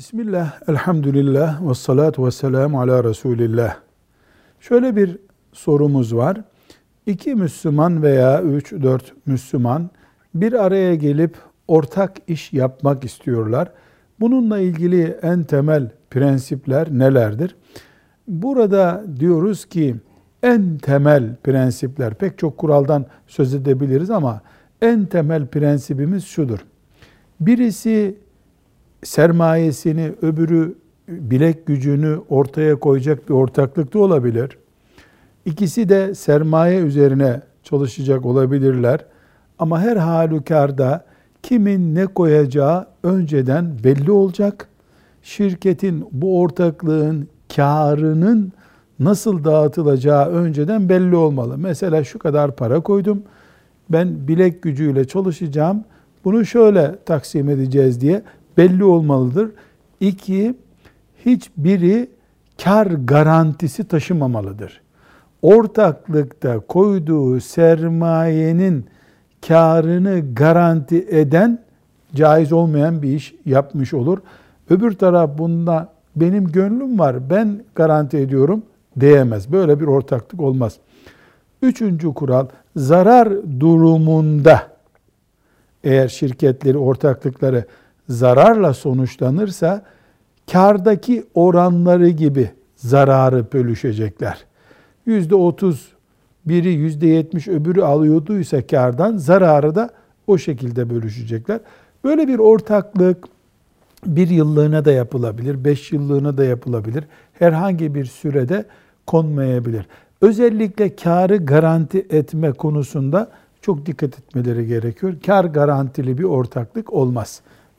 Bismillah, elhamdülillah, ve salatu ve selamu ala Resulillah. Şöyle bir sorumuz var. İki Müslüman veya üç, dört Müslüman bir araya gelip ortak iş yapmak istiyorlar. Bununla ilgili en temel prensipler nelerdir? Burada diyoruz ki en temel prensipler, pek çok kuraldan söz edebiliriz ama en temel prensibimiz şudur. Birisi sermayesini, öbürü bilek gücünü ortaya koyacak bir ortaklıkta olabilir. İkisi de sermaye üzerine çalışacak olabilirler. Ama her halükarda kimin ne koyacağı önceden belli olacak. Şirketin bu ortaklığın karının nasıl dağıtılacağı önceden belli olmalı. Mesela şu kadar para koydum. Ben bilek gücüyle çalışacağım. Bunu şöyle taksim edeceğiz diye belli olmalıdır. İki, hiçbiri kar garantisi taşımamalıdır. Ortaklıkta koyduğu sermayenin karını garanti eden caiz olmayan bir iş yapmış olur. Öbür taraf bunda benim gönlüm var ben garanti ediyorum diyemez. Böyle bir ortaklık olmaz. Üçüncü kural zarar durumunda eğer şirketleri, ortaklıkları zararla sonuçlanırsa kardaki oranları gibi zararı bölüşecekler. Yüzde otuz biri yüzde yetmiş öbürü alıyorduysa kardan zararı da o şekilde bölüşecekler. Böyle bir ortaklık bir yıllığına da yapılabilir, beş yıllığına da yapılabilir. Herhangi bir sürede konmayabilir. Özellikle karı garanti etme konusunda çok dikkat etmeleri gerekiyor. Kar garantili bir ortaklık olmaz.